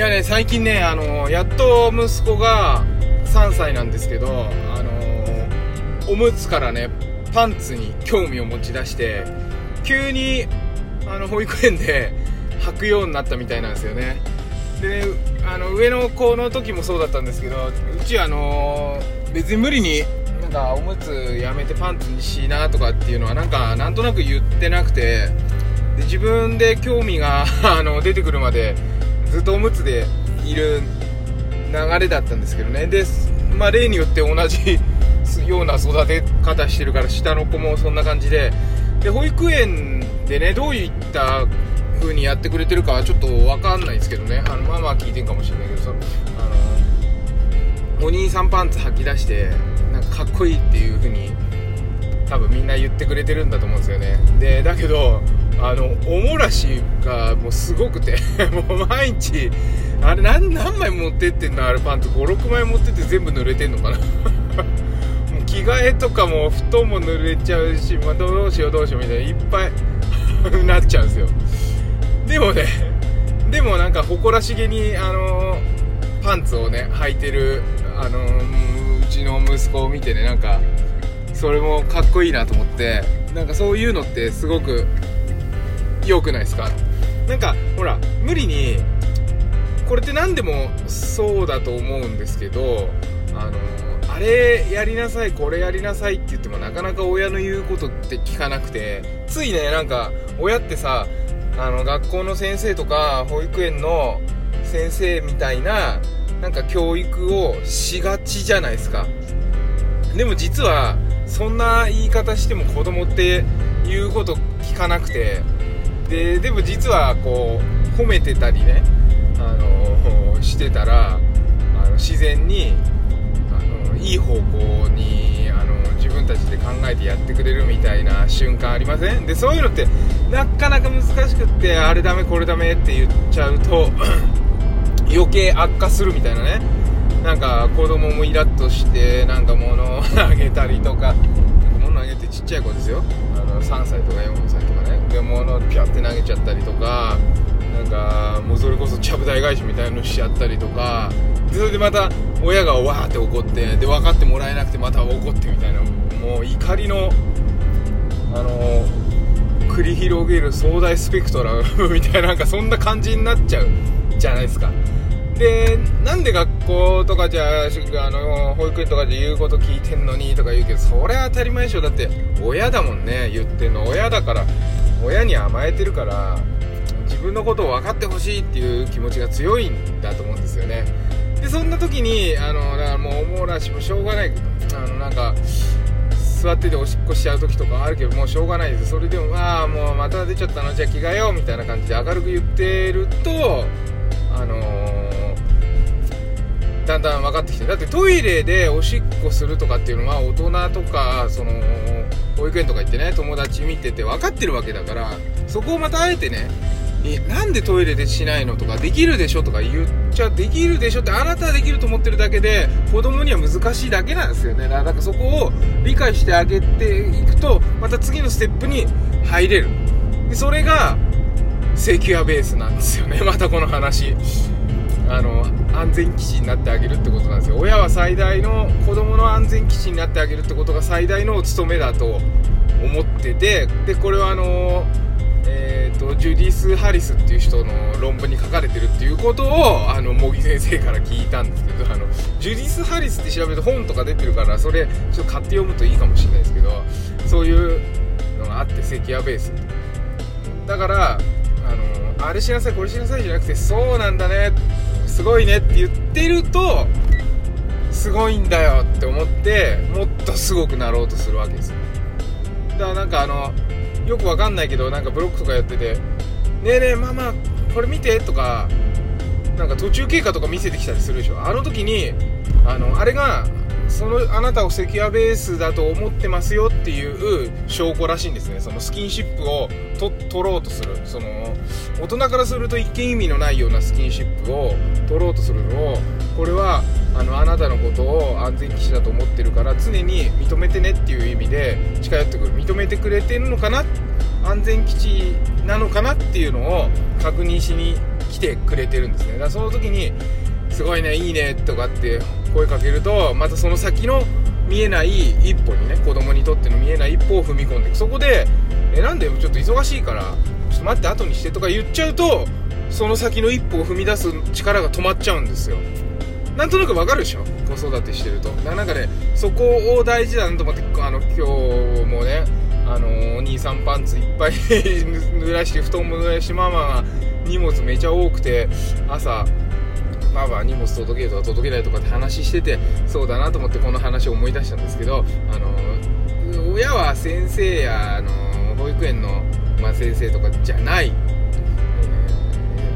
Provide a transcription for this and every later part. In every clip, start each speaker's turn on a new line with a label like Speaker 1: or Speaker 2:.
Speaker 1: やね最近ねあのやっと息子が3歳なんですけどあのおむつからねパンツに興味を持ち出して急にあの保育園で履くようになったみたいなんですよね。であの上の子の時もそうだったんですけどうちあの別に無理になんかおむつやめてパンツにしなとかっていうのはなんかなんとなく言ってなくてで自分で興味があの出てくるまでずっとおむつでいる流れだったんですけどね。で、まあ、例によって同じ ような育て方してるから下の子もそんな感じで。で保育園でねどういった風にやってくれてるかはちょっと分かんないですけどね。あのまあまあ聞いてんかもしれないけどそあのお兄さんパンツ履き出してなんかかっこいいっていう風に多分みんな言ってくれてるんだと思うんですよね。でだけどあのおもらしがもうすごくて もう毎日あれ何何枚持ってってんの？あれパンツ56枚持ってって全部濡れてんのかな？もう着替えとかも布団も濡れちゃうし、まあ、どうしようどうしようみたいないっぱい なっちゃうんですよ。でもねでもなんか誇らしげにあのパンツをね履いてるあのうちの息子を見てねなんかそれもかっこいいなと思ってなんかそういうのってすごく良くないですか？なんかほら無理にこれって何でもそうだと思うんですけどあのあれやりなさいこれやりなさいって言ってもなかなか親の言うことって聞かなくてついねなんか親ってさあの学校の先生とか保育園の先生みたいななんか教育をしがちじゃないですか。でも実はそんな言い方しても子供って言うこと聞かなくてででも実はこう褒めてたりねあのしてたらあの自然にあのいい方向にあの自分たちで考えてやってくれるみたいな瞬間ありません？でそういうのってなかなか難しくってあれダメこれダメって言っちゃうと 余計悪化するみたいなね。なんか子供もイラッとしてなんか物をあげたりとか物あげてちっちゃい子ですよ。あの3歳とか4歳とかね。で物をピャって投げちゃったりとかなんかもうそれこそちゃぶ台返しみたいのしちゃったりとか。でそれでまた親がわーって怒ってで分かってもらえなくてまた怒ってみたいなもう怒りのあの繰り広げる壮大スペクトラムみたいななんかそんな感じになっちゃうじゃないですか。でなんで学校とかじゃあの保育園とかで言うこと聞いてんのにとか言うけどそれは当たり前でしょ。だって親だもんね言ってんの。親だから親に甘えてるから自分のことを分かってほしいっていう気持ちが強いんだと思うんですよね。でそんな時にあのだからもうおもらしもしょうがないあのなんか座ってておしっこしちゃう時とかあるけどもうしょうがないです。それでもああもうまた出ちゃったの？じゃあ着替えようみたいな感じで明るく言ってるとあのー、だんだん分かってきてだってトイレでおしっこするとかっていうのは大人とかその保育園とか行ってね友達見てて分かってるわけだからそこをまたあえてねなんでトイレでしないのとかできるでしょとか言っちゃできるでしょってあなたはできると思ってるだけで子供には難しいだけなんですよね。だからそこを理解してあげていくとまた次のステップに入れる。でそれがセキュアベースなんですよね。またこの話。あの安全基地になってあげるってことなんですよ。親は最大の子供の安全基地になってあげるってことが最大のお務めだと思っててでこれはあのえーと、ジュディス・ハリスっていう人の論文に書かれてるっていうことをあの茂木先生から聞いたんですけどあのジュディス・ハリスって調べると本とか出てるからそれちょっと買って読むといいかもしれないですけどそういうのがあってセキュアベース。だからあのあれしなさいこれしなさいじゃなくてそうなんだね。すごいねって言ってるとすごいんだよって思ってもっとすごくなろうとするわけですよ。だからなんかあのよくわかんないけどなんかブロックとかやってて「ねえねえママこれ見て」とかなんか途中経過とか見せてきたりするでしょ。あの時にあのあれがそのあなたをセキュアベースだと思ってますよっていう証拠らしいんですね。そのスキンシップをと取ろうとする。その大人からすると一見意味のないようなスキンシップを取ろうとするのをこれはあのあなたのことを安全基地だと思ってるから常に認めてねっていう意味で近寄ってくる。認めてくれてるのかな安全基地なのかなっていうのを確認しに来てくれてるんですね。だからその時にすごいねいいねとかって声かけるとまたその先の見えない一歩にね子供にとっての見えない一歩を踏み込んでそこでえなんでちょっと忙しいからちょっと待って後にしてとか言っちゃうとその先の一歩を踏み出す力が止まっちゃうんですよ。なんとなくわかるでしょ？子育てしてると。なんかねそこを大事だなと思ってあの今日もねあのお兄さんパンツいっぱい 濡らして布団も濡らしてママが荷物めちゃ多くて朝パパ荷物届けるとか届けないとかって話しててそうだなと思ってこの話を思い出したんですけどあの親は先生やあの保育園の、まあ、先生とかじゃない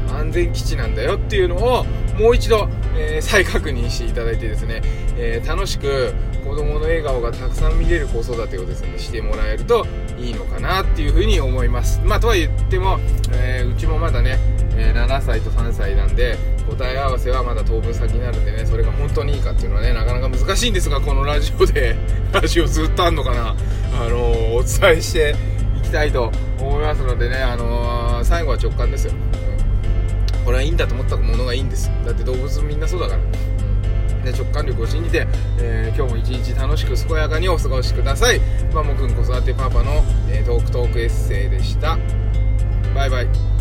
Speaker 1: え安全基地なんだよっていうのをもう一度、えー、再確認していただいてですね、えー、楽しく子供の笑顔がたくさん見れる子育てをですねしてもらえるといいのかなっていうふうに思います。まあとは言っても、えー、うちもまだね、え7歳と3歳なんで答え合わせはまだ当分先になるんでねそれが本当にいいかっていうのはねなかなか難しいんですがこのラジオで ラジオずっとあんのかな。あのお伝えしていきたいと思いますのでねあの最後は直感ですよ。これはいいんだと思ったものがいいんです。だって動物みんなそうだからで直感力を信じて、え、今日も一日楽しく健やかにお過ごしください。マモくん子育てパパの、え、トークトークエッセイでした。バイバイ。